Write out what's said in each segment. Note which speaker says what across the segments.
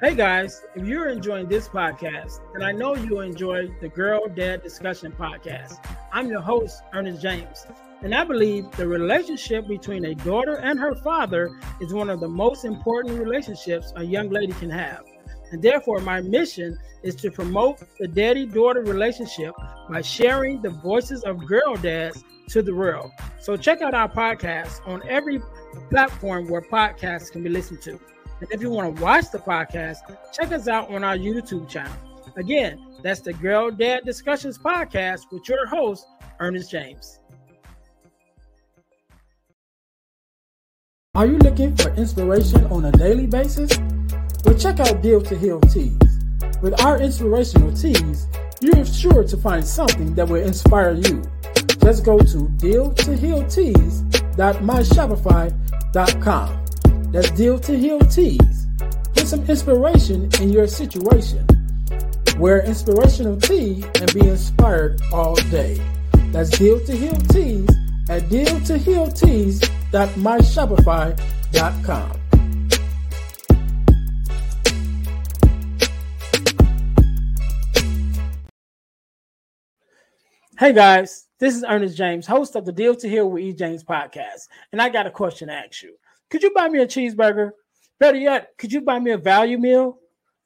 Speaker 1: Hey guys, if you're enjoying this podcast, then I know you'll enjoy the Girl Dad Discussion podcast. I'm your host, Ernest James, and I believe the relationship between a daughter and her father is one of the most important relationships a young lady can have. And therefore, my mission is to promote the daddy daughter relationship by sharing the voices of girl dads to the world. So, check out our podcast on every platform where podcasts can be listened to. And if you want to watch the podcast, check us out on our YouTube channel. Again, that's the Girl Dad Discussions podcast with your host, Ernest James. Are you looking for inspiration on a daily basis? Well, check out Deal to Heal Tees. With our inspirational tees, you're sure to find something that will inspire you. Just go to dealtohealtees.myshopify.com. That's Deal to Heal Tees. Get some inspiration in your situation. Wear inspirational tee and be inspired all day. That's Deal to Heal Tees at Deal to Heal dealtohealtees.myshopify.com. Hey guys, this is Ernest James, host of the Deal to Heal with E. James podcast, and I got a question to ask you. Could you buy me a cheeseburger? Better yet, could you buy me a value meal?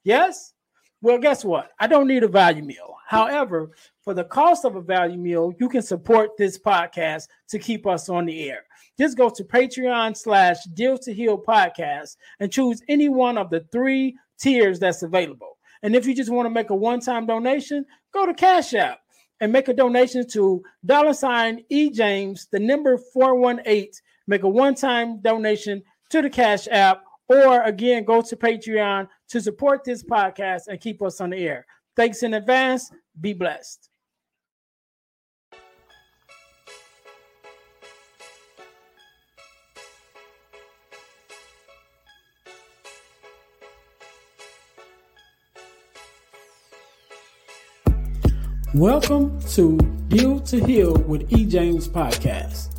Speaker 1: Yes? Well, guess what? I don't need a value meal. However, for the cost of a value meal, you can support this podcast to keep us on the air. Just go to Patreon slash Deal to Heal podcast and choose any one of the three tiers that's available. And if you just want to make a one-time donation, go to Cash App and make a donation to dollar sign E James, the number 418. Make a one time donation to the Cash App, or again, go to Patreon to support this podcast and keep us on the air. Thanks in advance. Be blessed. Welcome to Deal to Heal with E. James podcast.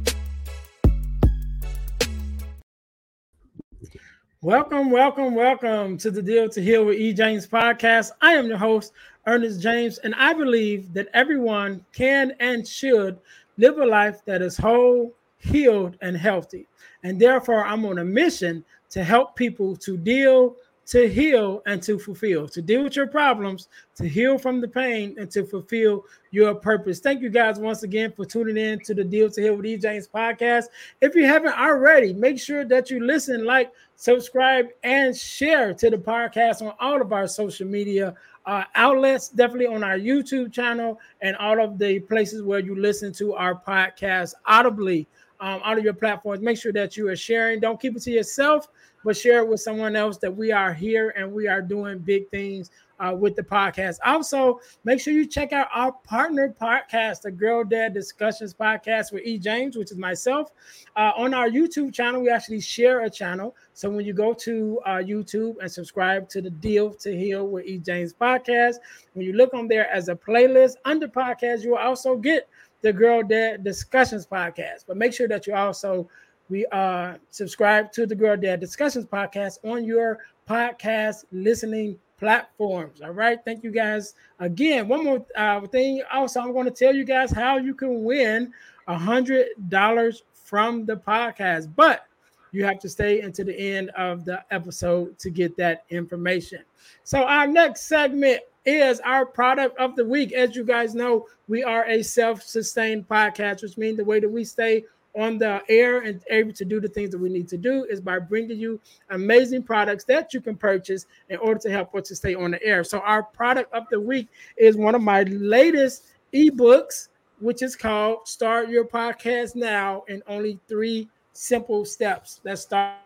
Speaker 1: Welcome, welcome, welcome to the Deal to Heal with E. James podcast. I am your host, Ernest James, and I believe that everyone can and should live a life that is whole, healed, and healthy. And therefore, I'm on a mission to help people to deal, to heal, and to fulfill, to deal with your problems, to heal from the pain, and to fulfill your purpose. Thank you guys once again for tuning in to the Deal to Heal with E. James podcast. If you haven't already, make sure that you listen, like, subscribe, and share to the podcast on all of our social media uh, outlets, definitely on our YouTube channel and all of the places where you listen to our podcast audibly um, out of your platforms. Make sure that you are sharing. Don't keep it to yourself, but share it with someone else that we are here and we are doing big things uh, with the podcast. Also, make sure you check out our partner podcast, the Girl Dad Discussions podcast with E. James, which is myself. Uh, on our YouTube channel, we actually share a channel. So when you go to uh, YouTube and subscribe to the Deal to Heal with E. James podcast, when you look on there as a playlist under podcast, you will also get the Girl Dad Discussions podcast. But make sure that you also we uh subscribe to the Girl Dad Discussions podcast on your podcast listening platforms. All right. Thank you guys again. One more uh, thing. Also, I'm going to tell you guys how you can win a hundred dollars from the podcast, but you have to stay into the end of the episode to get that information. So, our next segment is our product of the week. As you guys know, we are a self sustained podcast, which means the way that we stay on the air and able to do the things that we need to do is by bringing you amazing products that you can purchase in order to help us to stay on the air. So our product of the week is one of my latest ebooks, which is called Start Your Podcast Now in only three simple steps. Let's start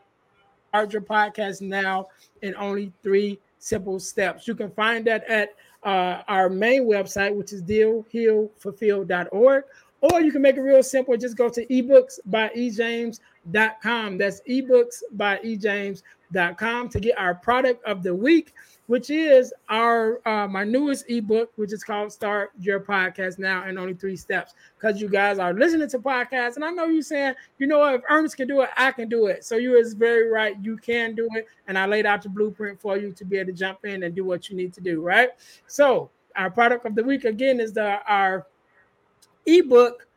Speaker 1: Your Podcast Now in only three simple steps. You can find that at uh, our main website, which is dealhealfulfill.org, or you can make it real simple. Just go to ebooks by ejames.com. That's ebooks by ejames.com to get our product of the week which is our uh, my newest ebook, which is called "Start Your Podcast Now in Only Three Steps." Because you guys are listening to podcasts, and I know you're saying, you know, if Ernest can do it, I can do it. So you is very right. You can do it, and I laid out the blueprint for you to be able to jump in and do what you need to do. Right. So our product of the week again is the our ebook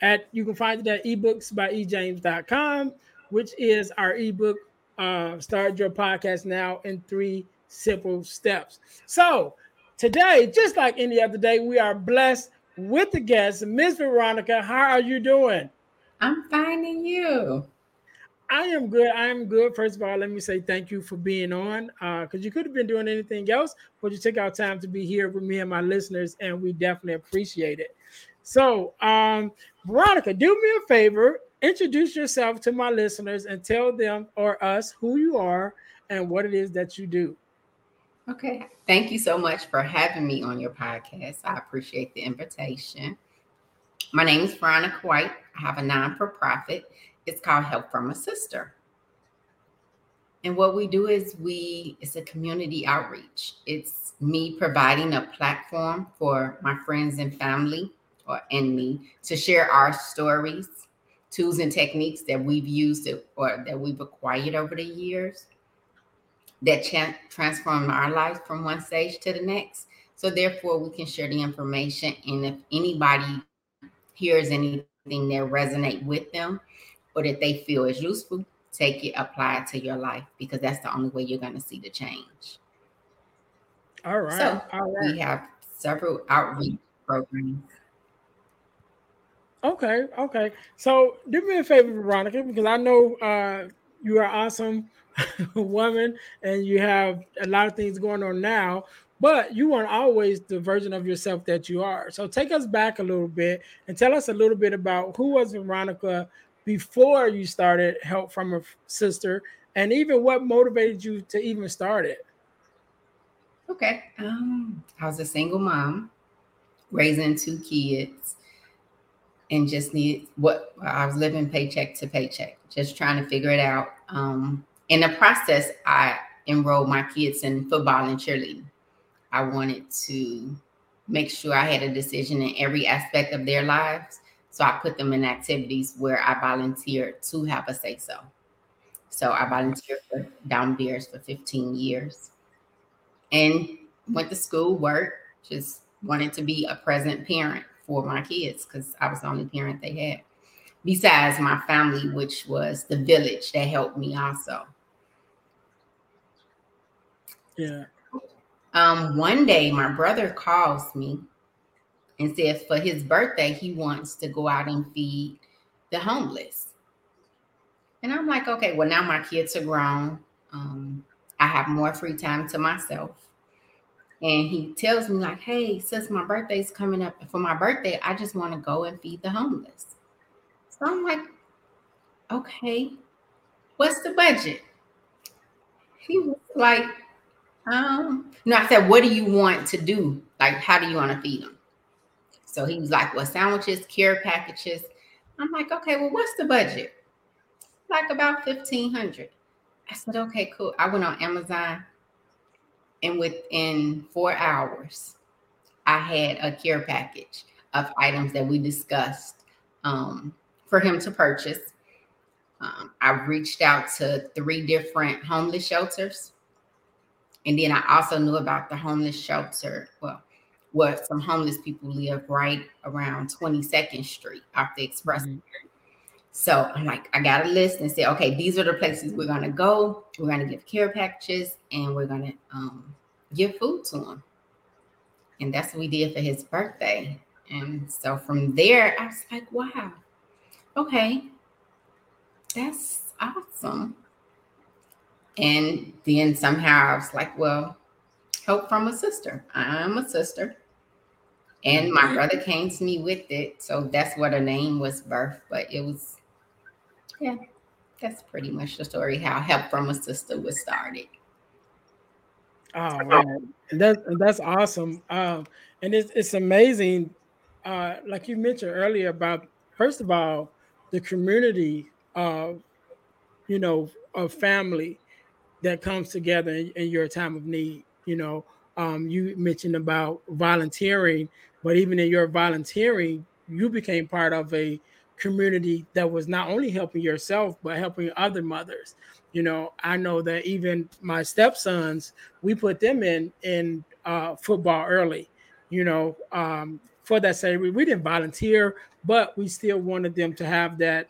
Speaker 1: at you can find it at ebooks by ejames.com, which is our ebook. Uh, start your podcast now in three simple steps. So today, just like any other day, we are blessed with the guest, Miss Veronica. How are you doing?
Speaker 2: I'm finding you.
Speaker 1: I am good. I am good. First of all, let me say thank you for being on because uh, you could have been doing anything else, but you took our time to be here with me and my listeners, and we definitely appreciate it. So, um, Veronica, do me a favor, introduce yourself to my listeners and tell them or us who you are and what it is that you do.
Speaker 2: Okay. Thank you so much for having me on your podcast. I appreciate the invitation. My name is Veronica White. I have a non for profit. It's called Help from a Sister. And what we do is we it's a community outreach. It's me providing a platform for my friends and family or and me to share our stories, tools and techniques that we've used or that we've acquired over the years that ch- transform our lives from one stage to the next. So therefore, we can share the information, and if anybody hears anything that resonate with them or that they feel is useful, take it, apply it to your life because that's the only way you're going to see the change.
Speaker 1: All right.
Speaker 2: So
Speaker 1: All
Speaker 2: right. we have several outreach programs.
Speaker 1: Okay, okay. So do me a favor, Veronica, because I know uh, you are awesome woman and you have a lot of things going on now but you weren't always the version of yourself that you are so take us back a little bit and tell us a little bit about who was veronica before you started help from a sister and even what motivated you to even start it
Speaker 2: okay um, i was a single mom raising two kids and just need what i was living paycheck to paycheck just trying to figure it out um, in the process, I enrolled my kids in football and cheerleading. I wanted to make sure I had a decision in every aspect of their lives. So I put them in activities where I volunteered to have a say so. So I volunteered for Down Beers for 15 years and went to school, work, just wanted to be a present parent for my kids because I was the only parent they had. Besides my family, which was the village that helped me also.
Speaker 1: Yeah.
Speaker 2: Um, one day my brother calls me and says for his birthday he wants to go out and feed the homeless. And I'm like, okay, well now my kids are grown. Um, I have more free time to myself. And he tells me, like, hey, since my birthday's coming up for my birthday, I just want to go and feed the homeless. So I'm like, okay, what's the budget? He was like, um, no, I said, what do you want to do? Like, how do you want to feed them? So he was like, well, sandwiches, care packages. I'm like, okay, well, what's the budget? Like about 1500 I said, okay, cool. I went on Amazon and within four hours, I had a care package of items that we discussed um, for him to purchase. Um, I reached out to three different homeless shelters and then I also knew about the homeless shelter. Well, where some homeless people live right around 22nd Street off the express. Mm-hmm. So I'm like, I got a list and said, okay, these are the places we're gonna go. We're gonna give care packages and we're gonna um, give food to him. And that's what we did for his birthday. And so from there, I was like, wow, okay, that's awesome. And then somehow I was like, well, help from a sister. I'm a sister. And my mm-hmm. brother came to me with it. So that's what her name was birth. But it was, yeah, that's pretty much the story how help from a sister was started.
Speaker 1: Oh man, that's that's awesome. Um, and it's it's amazing. Uh, like you mentioned earlier about first of all, the community of you know of family that comes together in, in your time of need. You know, um, you mentioned about volunteering, but even in your volunteering, you became part of a community that was not only helping yourself but helping other mothers. You know i know that even my stepsons we put them in in uh, football early you know um, for that same we didn't volunteer but we still wanted them to have that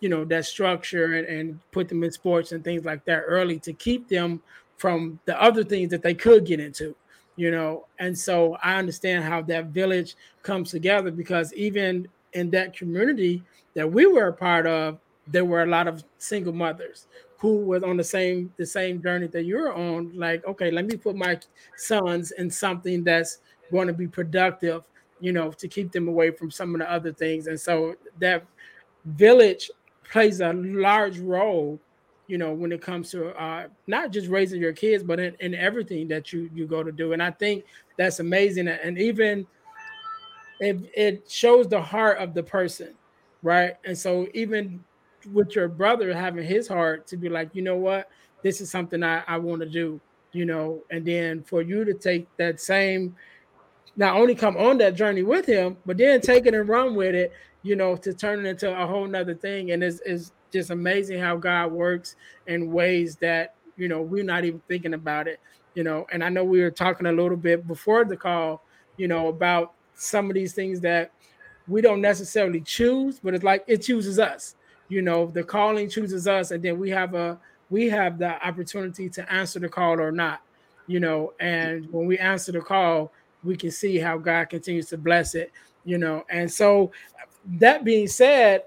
Speaker 1: you know that structure and, and put them in sports and things like that early to keep them from the other things that they could get into you know? And so i understand how that village comes together because even in that community that we were a part of, there were a lot of single mothers who was on the same the same journey that you're on. Like, okay, let me put my sons in something that's going to be productive, you know, to keep them away from some of the other things. And so that village plays a large role, you know, when it comes to uh, not just raising your kids, but in, in everything that you you go to do. And I think that's amazing. And even it, it shows the heart of the person, right? And so even with your brother having his heart to be like, you know what, this is something I, I want to do, you know, and then for you to take that same, not only come on that journey with him, but then take it and run with it, you know, to turn it into a whole nother thing. And it's, it's just amazing how God works in ways that, you know, we're not even thinking about it, you know. And I know we were talking a little bit before the call, you know, about some of these things that we don't necessarily choose, but it's like it chooses us. You know, the calling chooses us, and then we have a we have the opportunity to answer the call or not. You know, and when we answer the call, we can see how God continues to bless it. You know, and so that being said,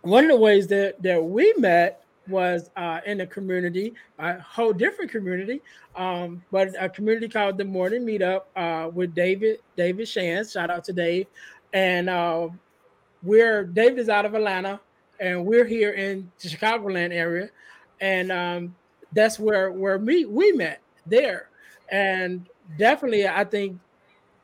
Speaker 1: one of the ways that that we met was uh, in a community, a whole different community, um, but a community called the Morning Meetup uh, with David David Shans. Shout out to Dave, and uh, we're David is out of Atlanta, and we're here in the Chicagoland area, and um, that's where where we met there, and definitely I think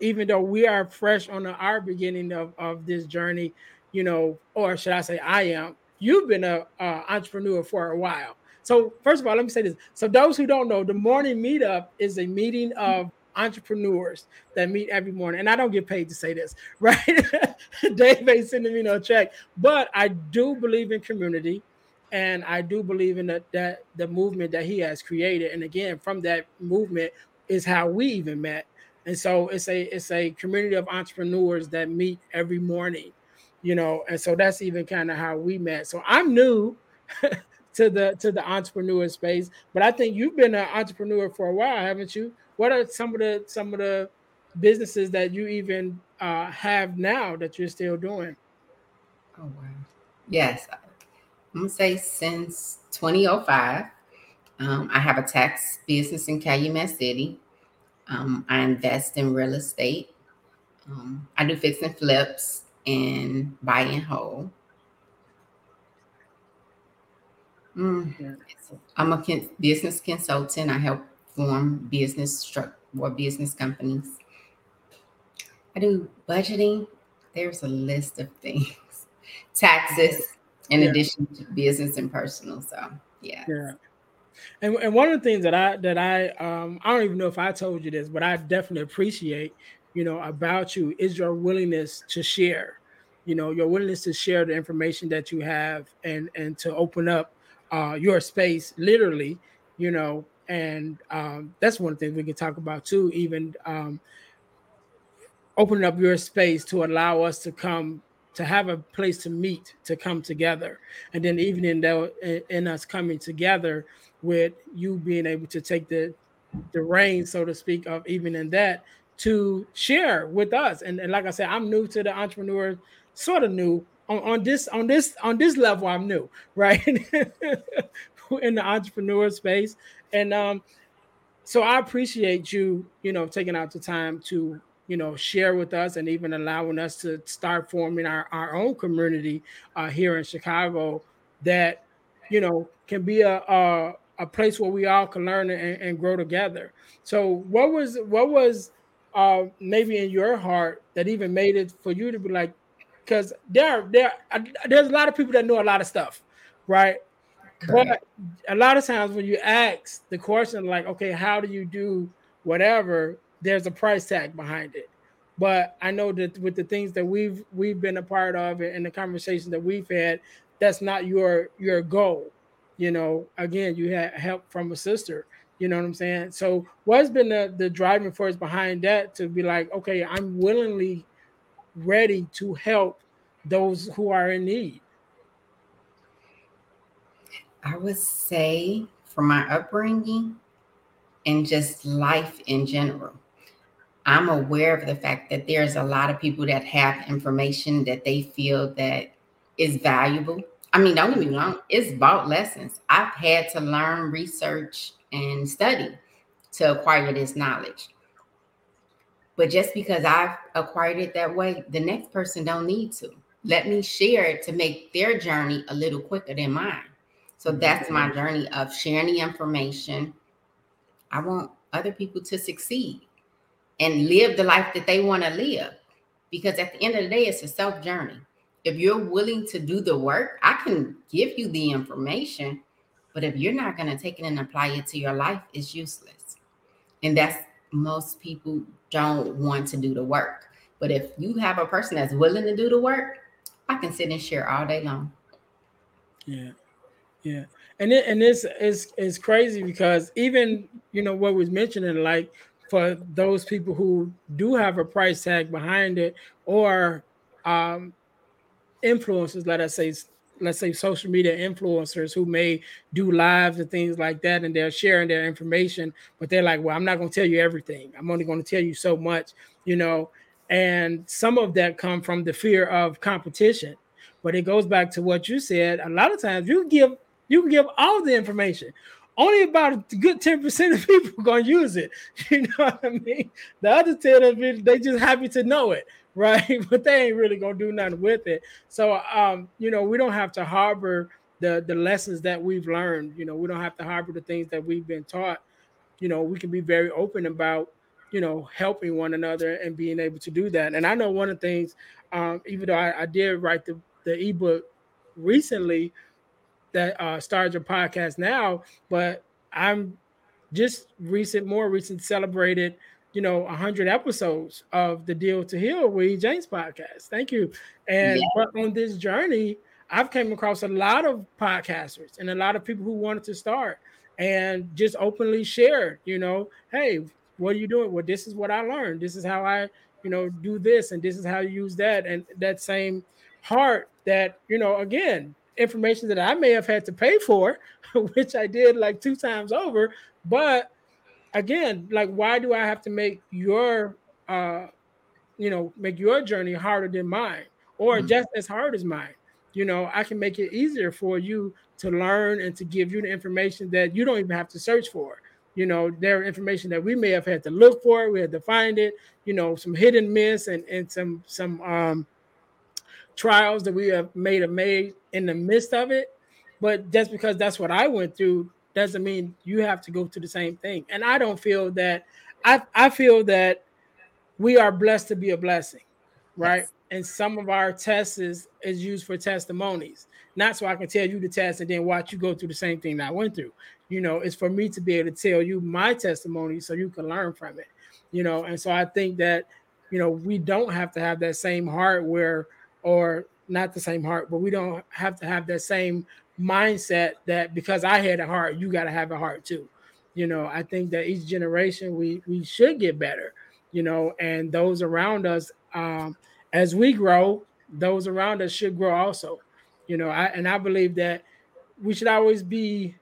Speaker 1: even though we are fresh on the, our beginning of, of this journey, you know, or should I say I am, you've been a, entrepreneur for a while. So first of all, let me say this. So those who don't know, the morning meetup is a meeting of entrepreneurs that meet every morning. And I don't get paid to say this, right? Dave ain't sending me no check, but I do believe in community. And I do believe in that that the movement that he has created. And again, from that movement is how we even met. And so it's a it's a community of entrepreneurs that meet every morning you know, and so that's even kind of how we met. So I'm new to the to the entrepreneur space, but I think you've been an entrepreneur for a while, haven't you? What are some of the some of the businesses that you even uh, have now that you're still doing?
Speaker 2: Oh wow! Yes, I'm gonna say since 2005. Um, I have a tax business in Calumet City. Um, I invest in real estate. Um, I do fix and flips and buy and hold. Mm. I'm a business consultant. I help form business structure or business companies. I do budgeting. There's a list of things. Taxes, in yeah. addition to business and personal. So yeah.
Speaker 1: Yeah. And, and one of the things that I that I um I don't even know if I told you this, but I definitely appreciate you know, about you is your willingness to share. You know, your willingness to share the information that you have and and to open up uh, your space, literally. You know, and um, that's one thing we can talk about too. Even um, opening up your space to allow us to come to have a place to meet to come together and then even in the in us coming together with you being able to take the the reign so to speak of even in that to share with us. And, and like I said, I'm new to the entrepreneur, sort of new on, on this on this on this level. I'm new, right, in the entrepreneur space, and um, so I appreciate you, you know, taking out the time to you know share with us and even allowing us to start forming our, our own community uh, here in chicago that you know, can be a a, a place where we all can learn and, and grow together. So, what was what was uh, maybe in your heart that even made it for you to be like, because there there there's a lot of people that know a lot of stuff, right? But a lot of times when you ask the question like, okay, how do you do whatever? There's a price tag behind it. But I know that with the things that we've we've been a part of and the conversation that we've had, that's not your your goal. You know, again, you had help from a sister. You know what I'm saying? So, what's been the, the driving force behind that to be like, okay, I'm willingly ready to help those who are in need?
Speaker 2: I would say for my upbringing and just life in general, I'm aware of the fact that there's a lot of people that have information that they feel that is valuable. I mean, don't get me wrong, it's about lessons. I've had to learn, research, and study to acquire this knowledge. But just because I've acquired it that way, the next person don't need to. Let me share it to make their journey a little quicker than mine. So mm-hmm. that's my journey of sharing the information. I want other people to succeed and live the life that they want to live. Because at the end of the day, it's a self journey. If you're willing to do the work, I can give you the information, but if you're not going to take it and apply it to your life, it's useless. And that's most people don't want to do the work. But if you have a person that's willing to do the work, I can sit and share all day long.
Speaker 1: Yeah. Yeah. And it, and this is is crazy because even you know what was mentioning, like for those people who do have a price tag behind it or um influencers, let us say let's say social media influencers who may do lives and things like that and they're sharing their information but they're like well i'm not going to tell you everything i'm only going to tell you so much you know and some of that come from the fear of competition but it goes back to what you said a lot of times you give you can give all the information. Only about a good 10% of people are gonna use it. You know what I mean? The other 10 of it, they just happy to know it, right? But they ain't really gonna do nothing with it. So um, you know, we don't have to harbor the the lessons that we've learned. You know, we don't have to harbor the things that we've been taught. You know, we can be very open about you know helping one another and being able to do that. And I know one of the things, um, even though I, I did write the the ebook recently, that uh, started your podcast now, but I'm just recent, more recent celebrated, you know, 100 episodes of the Deal to Heal with. James podcast. Thank you. And yeah. but on this journey, I've came across a lot of podcasters and a lot of people who wanted to start and just openly share, you know, hey, what are you doing? Well, this is what I learned. This is how I, you know, do this and this is how you use that. And that same heart that, you know, again, information that I may have had to pay for, which I did like two times over. But again, like, why do I have to make your, uh, you know, make your journey harder than mine or mm-hmm. just as hard as mine? You know, I can make it easier for you to learn and to give you the information that you don't even have to search for. You know, there are information that we may have had to look for, we had to find it, you know, some hidden miss and, and some some um trials that we have made have made in the midst of it. But just because that's what I went through doesn't mean you have to go through the same thing. And I don't feel that I, I feel that we are blessed to be a blessing, right? Yes. And some of our tests is, is used for testimonies, not so I can tell you the test and then watch you go through the same thing that I went through. You know, it's for me to be able to tell you my testimony so you can learn from it. You know, and so I think that, you know, we don't have to have that same heart where or not the same heart, but we don't have to have that same mindset that because I had a heart, you got to have a heart too. You know, I think that each generation we we should get better. You know, and those around us, um, as we grow, those around us should grow also. You know, I and I believe that we should always be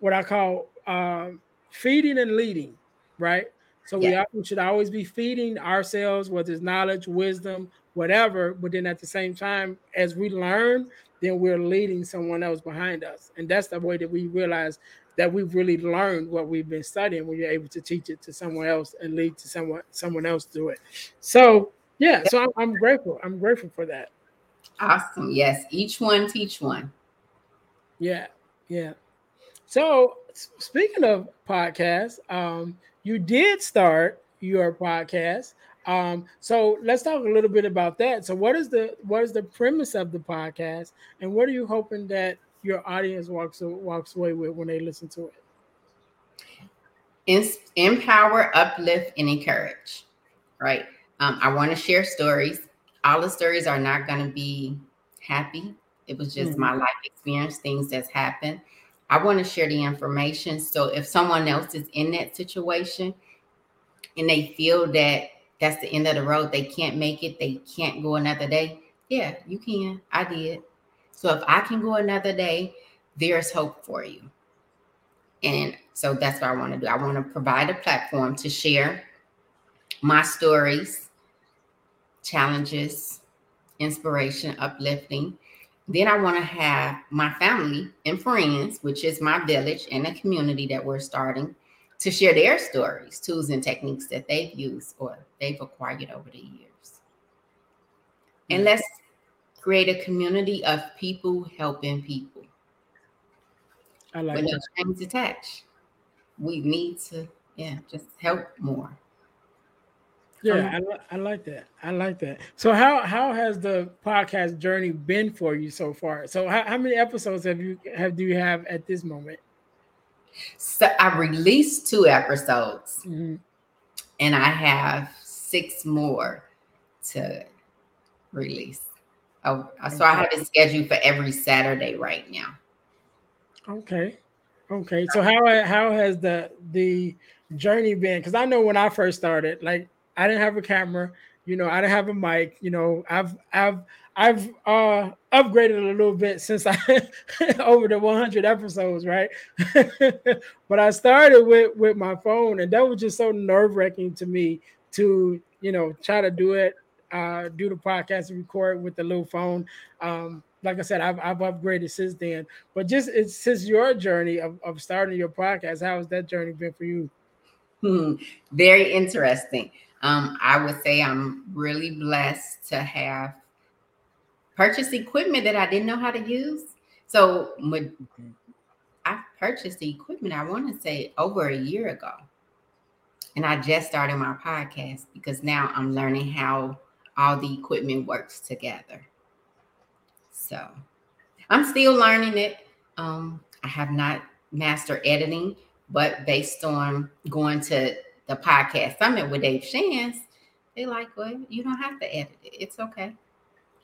Speaker 1: what I call um, feeding and leading, right? So yeah. we, we should always be feeding ourselves, whether it's knowledge, wisdom, whatever. But then at the same time, as we learn, then we're leading someone else behind us. And that's the way that we realize that we've really learned what we've been studying when you're able to teach it to someone else and lead to someone someone else do it. So yeah, so I'm, I'm grateful. I'm grateful for that.
Speaker 2: Awesome. Yes, each one teach one.
Speaker 1: Yeah, Yeah. So speaking of podcasts, um, you did start your podcast. Um, so let's talk a little bit about that. So what is the what is the premise of the podcast, and what are you hoping that your audience walks walks away with when they listen to it?
Speaker 2: empower, uplift, and encourage. Right. Um, I want to share stories. All the stories are not going to be happy. It was just mm-hmm. my life experience, things that's happened. I want to share the information. So if someone else is in that situation and they feel that that's the end of the road, they can't make it, they can't go another day. Yeah, you can. I did. So if I can go another day, there's hope for you. And so that's what I want to do. I want to provide a platform to share my stories, challenges, inspiration, uplifting. Then I want to have my family and friends, which is my village and the community that we're starting, to share their stories, tools, and techniques that they've used or they've acquired over the years. And mm. let's create a community of people helping people. I like when that. no strings attached. We need to, yeah, just help more.
Speaker 1: Yeah, um, I, I like that. I like that. So how how has the podcast journey been for you so far? So how, how many episodes have you have do you have at this moment?
Speaker 2: So I released two episodes, mm-hmm. and I have six more to release. Oh, so I have it scheduled for every Saturday right now.
Speaker 1: Okay. Okay. So how how has the the journey been? Because I know when I first started, like I didn't have a camera, you know, I didn't have a mic, you know, I've I've I've uh upgraded a little bit since I over the 100 episodes, right? but I started with with my phone, and that was just so nerve wracking to me to you know try to do it, uh, do the podcast and record with the little phone. Um, like I said, I've, I've upgraded since then. But just since your journey of, of starting your podcast, how has that journey been for you?
Speaker 2: Hmm, very interesting. Um, I would say I'm really blessed to have purchased equipment that I didn't know how to use. So I purchased the equipment, I want to say over a year ago. And I just started my podcast because now I'm learning how all the equipment works together. So I'm still learning it. Um, I have not mastered editing, but based on going to the podcast summit with Dave Shans, they like, well, you don't have to edit it. It's okay.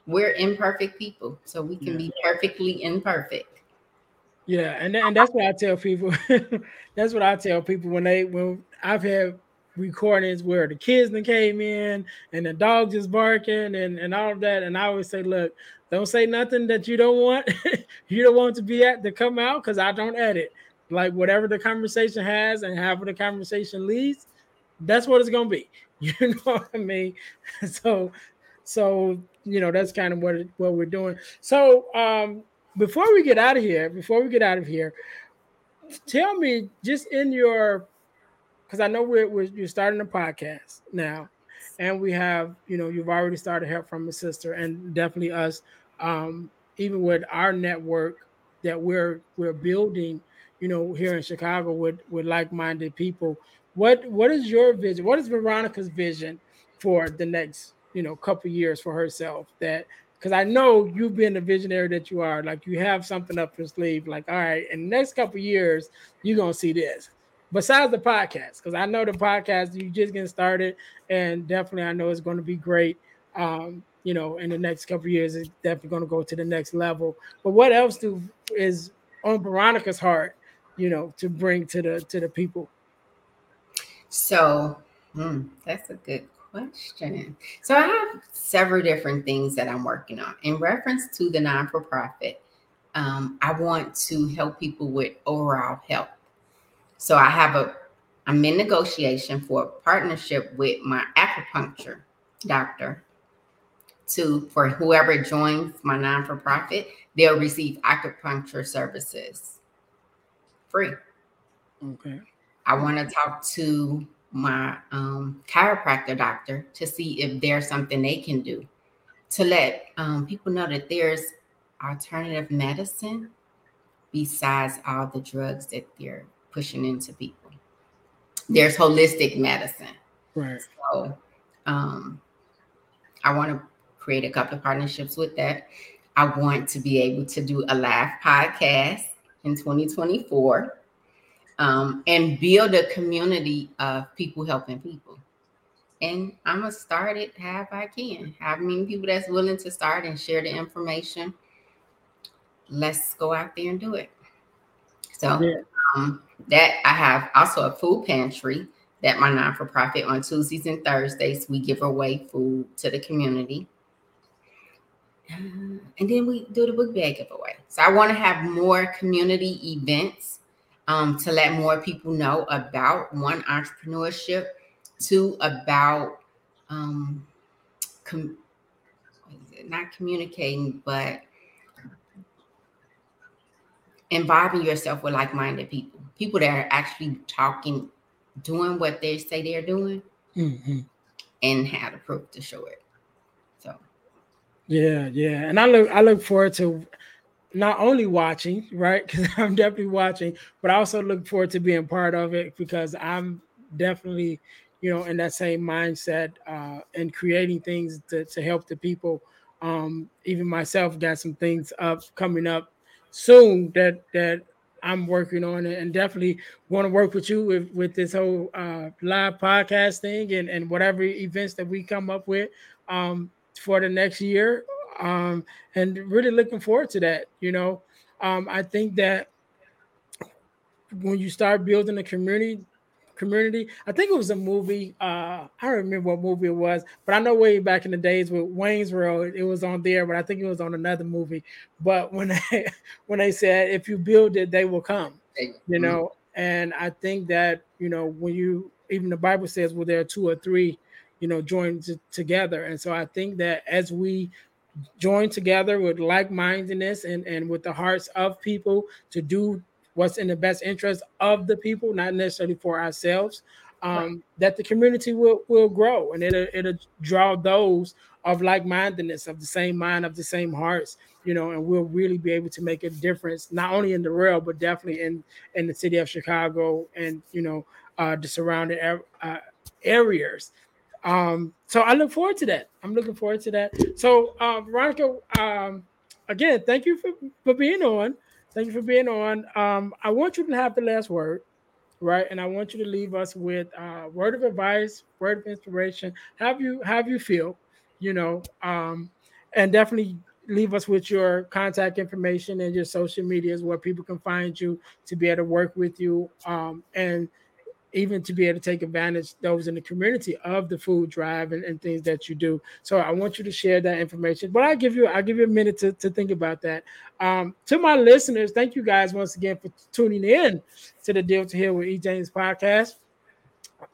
Speaker 2: We're imperfect people, so we can be perfectly imperfect.
Speaker 1: Yeah, and and that's what I tell people. that's what I tell people when they when I've had recordings where the kids that came in and the dog just barking and and all of that, and I always say, look, don't say nothing that you don't want you don't want to be at to come out because I don't edit. Like whatever the conversation has and however the conversation leads, that's what it's gonna be. You know what I mean? So so you know that's kind of what what we're doing. So um before we get out of here, before we get out of here, tell me just in your because I know we're, we're you're starting a podcast now and we have you know you've already started help from a sister and definitely us um, even with our network that we're we're building you know here in chicago with with like-minded people what what is your vision what is veronica's vision for the next you know a couple years for herself that because i know you've been the visionary that you are like you have something up your sleeve like all right in the next couple years you're gonna see this besides the podcast, because I know the podcast you just getting started, and definitely I know it's going to be great. Um, you know, in the next couple years, it's definitely going to go to the next level. But what else do is on Veronica's heart, you know, to bring to the to the people?
Speaker 2: So hmm, that's a good question. So I have several different things that I'm working on in reference to the non for profit. Um, I want to help people with overall health so I have a I'm in negotiation for a partnership with my acupuncture doctor to for whoever joins my non-for-profit, they'll receive acupuncture services free.
Speaker 1: Okay.
Speaker 2: I want to talk to my um, chiropractor doctor to see if there's something they can do to let um, people know that there's alternative medicine besides all the drugs that they're pushing into people. There's holistic medicine.
Speaker 1: Right.
Speaker 2: So um, I want to create a couple of partnerships with that. I want to be able to do a live podcast in 2024 um, and build a community of people helping people. And I'm gonna start it however I can. Have many people that's willing to start and share the information. Let's go out there and do it. So yeah. um, that I have also a food pantry that my non-for-profit on Tuesdays and Thursdays we give away food to the community. Uh, and then we do the book bag giveaway. So I want to have more community events um, to let more people know about one entrepreneurship, two about um, com- not communicating, but involving yourself with like-minded people, people that are actually talking, doing what they say they're doing, mm-hmm. and have the proof to show it. So,
Speaker 1: yeah, yeah, and I look, I look forward to not only watching, right? Because I'm definitely watching, but I also look forward to being part of it because I'm definitely, you know, in that same mindset uh, and creating things to, to help the people. Um, even myself got some things up coming up soon that that I'm working on and definitely want to work with you with, with this whole uh, live podcast thing and, and whatever events that we come up with um, for the next year um, and really looking forward to that. You know, um, I think that when you start building a community, community, I think it was a movie. Uh, I don't remember what movie it was, but I know way back in the days with Wayne's World, it was on there, but I think it was on another movie. But when they when they said if you build it, they will come. You mm-hmm. know, and I think that you know when you even the Bible says, well, there are two or three, you know, joined t- together, and so I think that as we join together with like-mindedness and, and with the hearts of people to do what's in the best interest of the people, not necessarily for ourselves, um, right. that the community will, will grow and it'll, it'll draw those of like-mindedness, of the same mind, of the same hearts, you know, and we'll really be able to make a difference, not only in the world, but definitely in, in the city of Chicago and, you know, uh, the surrounding uh, areas um, so I look forward to that. I'm looking forward to that. So, uh, Veronica, um, again, thank you for, for being on. Thank you for being on. Um, I want you to have the last word, right? And I want you to leave us with uh, word of advice, word of inspiration. Have you have you feel, you know, um, and definitely leave us with your contact information and your social medias where people can find you to be able to work with you um, and even to be able to take advantage those in the community of the food drive and, and, things that you do. So I want you to share that information. But I give you I give you a minute to, to think about that. Um, to my listeners, thank you guys once again for tuning in to the Deal to Heal with E. James podcast.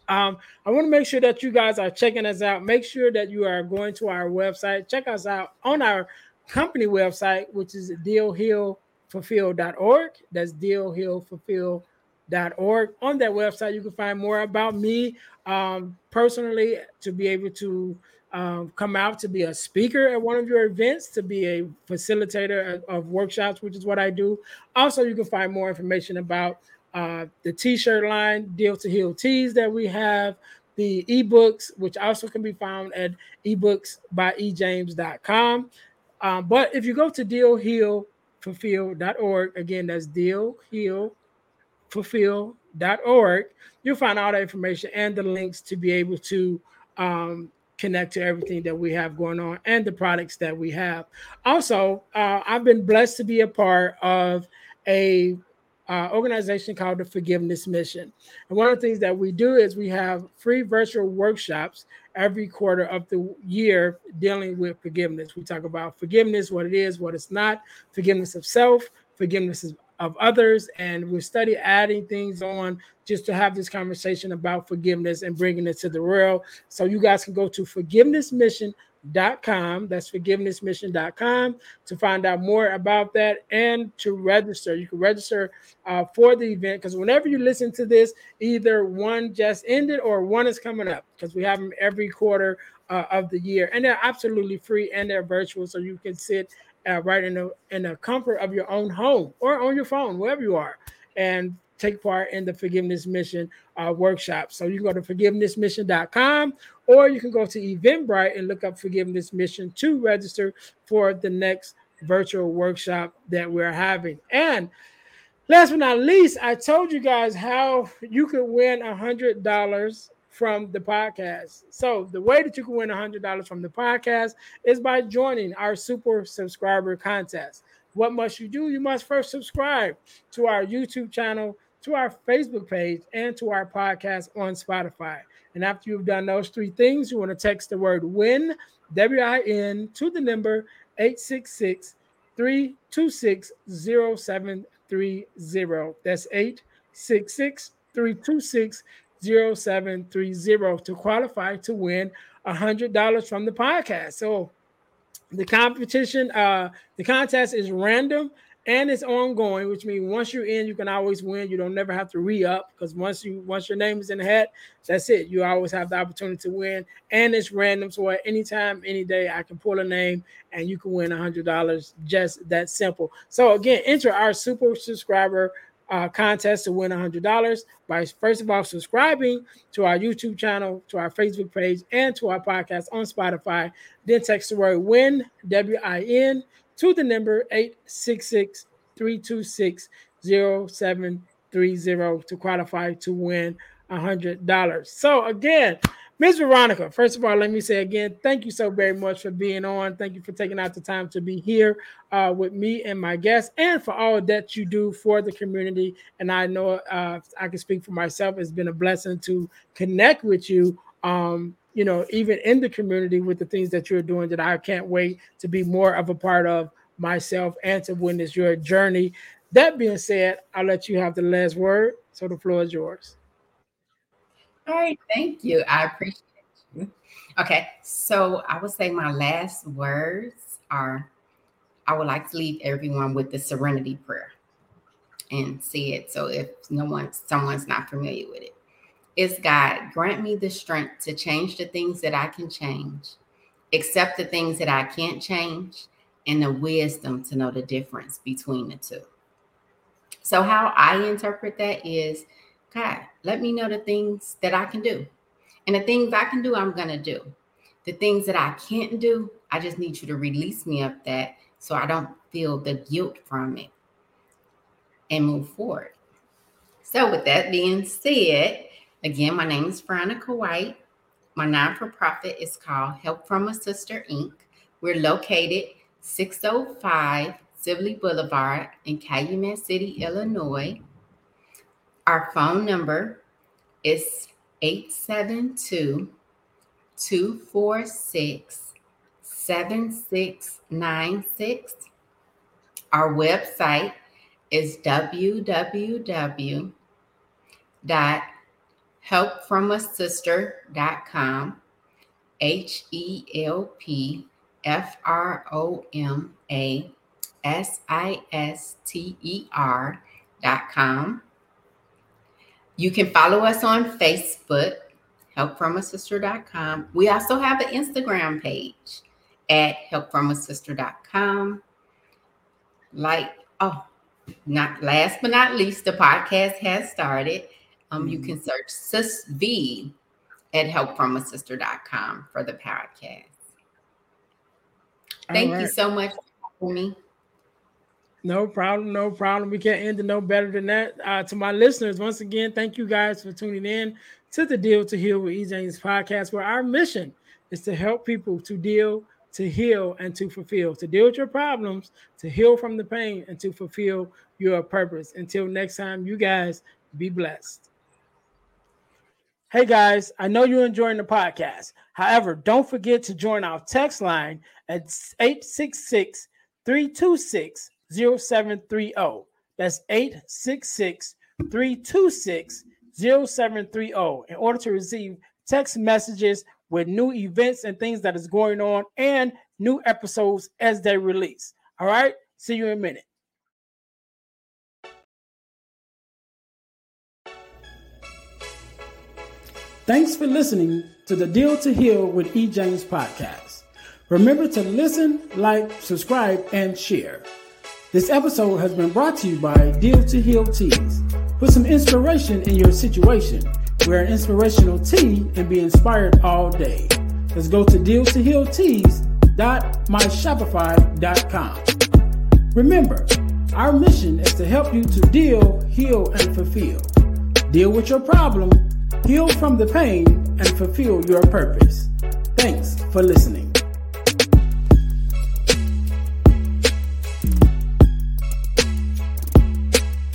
Speaker 1: Um, I want to make sure that you guys are checking us out. Make sure that you are going to our website. Check us out on our company website, which is dealhealfulfill.org. That's dealhealfulfill.org org. On that website, you can find more about me um, personally to be able to um, come out to be a speaker at one of your events, to be a facilitator of, of workshops, which is what I do. Also, you can find more information about uh, the t-shirt line, Deal to Heal tees that we have, the ebooks, which also can be found at ebooks by ejames.com. Um, but if you go to dealhealfulfill.org, again, that's deal heal fulfill.org, you'll find all the information and the links to be able to um, connect to everything that we have going on and the products that we have. Also, uh, I've been blessed to be a part of a uh, organization called the Forgiveness Mission. And one of the things that we do is we have free virtual workshops every quarter of the year dealing with forgiveness. We talk about forgiveness, what it is, what it's not, forgiveness of self, forgiveness of others and we study adding things on just to have this conversation about forgiveness and bringing it to the world so you guys can go to forgivenessmission.com that's forgivenessmission.com to find out more about that and to register. You can register uh, for the event because whenever you listen to this either one just ended or one is coming up because we have them every quarter uh, of the year and they're absolutely free and they're virtual so you can sit uh, right in the in the comfort of your own home or on your phone, wherever you are, and take part in the Forgiveness Mission uh, workshop. So you can go to forgivenessmission.com or you can go to Eventbrite and look up Forgiveness Mission to register for the next virtual workshop that we're having. And last but not least, I told you guys how you could win a hundred dollars from the podcast. So the way that you can win a hundred dollars from the podcast is by joining our super subscriber contest. What must you do? You must first subscribe to our YouTube channel, to our Facebook page, and to our podcast on Spotify. And after you've done those three things, you want to text the word win, W I N, to the number 866 326 0730. That's 866 326 0730 to qualify to win $100 from the podcast. So the competition, uh, the contest is random and it's ongoing, which means once you're in, you can always win. You don't never have to re-up because once you once your name is in the hat, that's it. You always have the opportunity to win, and it's random. So at any time, any day, I can pull a name and you can win a hundred dollars. Just that simple. So again, enter our super subscriber uh, contest to win a hundred dollars by first of all subscribing to our YouTube channel, to our Facebook page, and to our podcast on Spotify. Then text the word "win" W I N to the number 866 326 0730 to qualify to win $100. So, again, Ms. Veronica, first of all, let me say again, thank you so very much for being on. Thank you for taking out the time to be here uh, with me and my guests, and for all that you do for the community. And I know uh, I can speak for myself. It's been a blessing to connect with you um, you know, even in the community with the things that you're doing that I can't wait to be more of a part of myself and to witness your journey. That being said, I'll let you have the last word. So the floor is yours.
Speaker 2: All right, thank you. I appreciate you. Okay, so I would say my last words are I would like to leave everyone with the serenity prayer and see it. So if no one someone's not familiar with it. it is God, grant me the strength to change the things that I can change, accept the things that I can't change, and the wisdom to know the difference between the two. So, how I interpret that is God, let me know the things that I can do. And the things I can do, I'm going to do. The things that I can't do, I just need you to release me of that so I don't feel the guilt from it and move forward. So, with that being said, Again, my name is Veronica White. My non for profit is called Help from a Sister Inc. We're located 605 Sibley Boulevard in Calumet City, Illinois. Our phone number is 872 246 7696. Our website is www helpfromasister.com, H E L P F R O M A S I S T E R.com. You can follow us on Facebook, helpfromasister.com. We also have an Instagram page at helpfromasister.com. Like, oh, not last but not least, the podcast has started. Um, you mm-hmm. can search Sis V at helpfromasister.com for the podcast. Thank right. you so much for me.
Speaker 1: No problem, no problem. We can't end it no better than that. Uh, to my listeners, once again, thank you guys for tuning in to the Deal to Heal with E. James podcast, where our mission is to help people to deal, to heal, and to fulfill, to deal with your problems, to heal from the pain, and to fulfill your purpose. Until next time, you guys be blessed. Hey guys, I know you're enjoying the podcast. However, don't forget to join our text line at 866 326 0730. That's 866 326 0730 in order to receive text messages with new events and things that is going on and new episodes as they release. All right, see you in a minute. Thanks for listening to the Deal to Heal with E. James podcast. Remember to listen, like, subscribe, and share. This episode has been brought to you by Deal to Heal Tees. Put some inspiration in your situation. Wear an inspirational tee and be inspired all day. Let's go to dealtohealtees.myshopify.com. Remember, our mission is to help you to deal, heal, and fulfill. Deal with your problem, heal from the pain, and fulfill your purpose. Thanks for listening.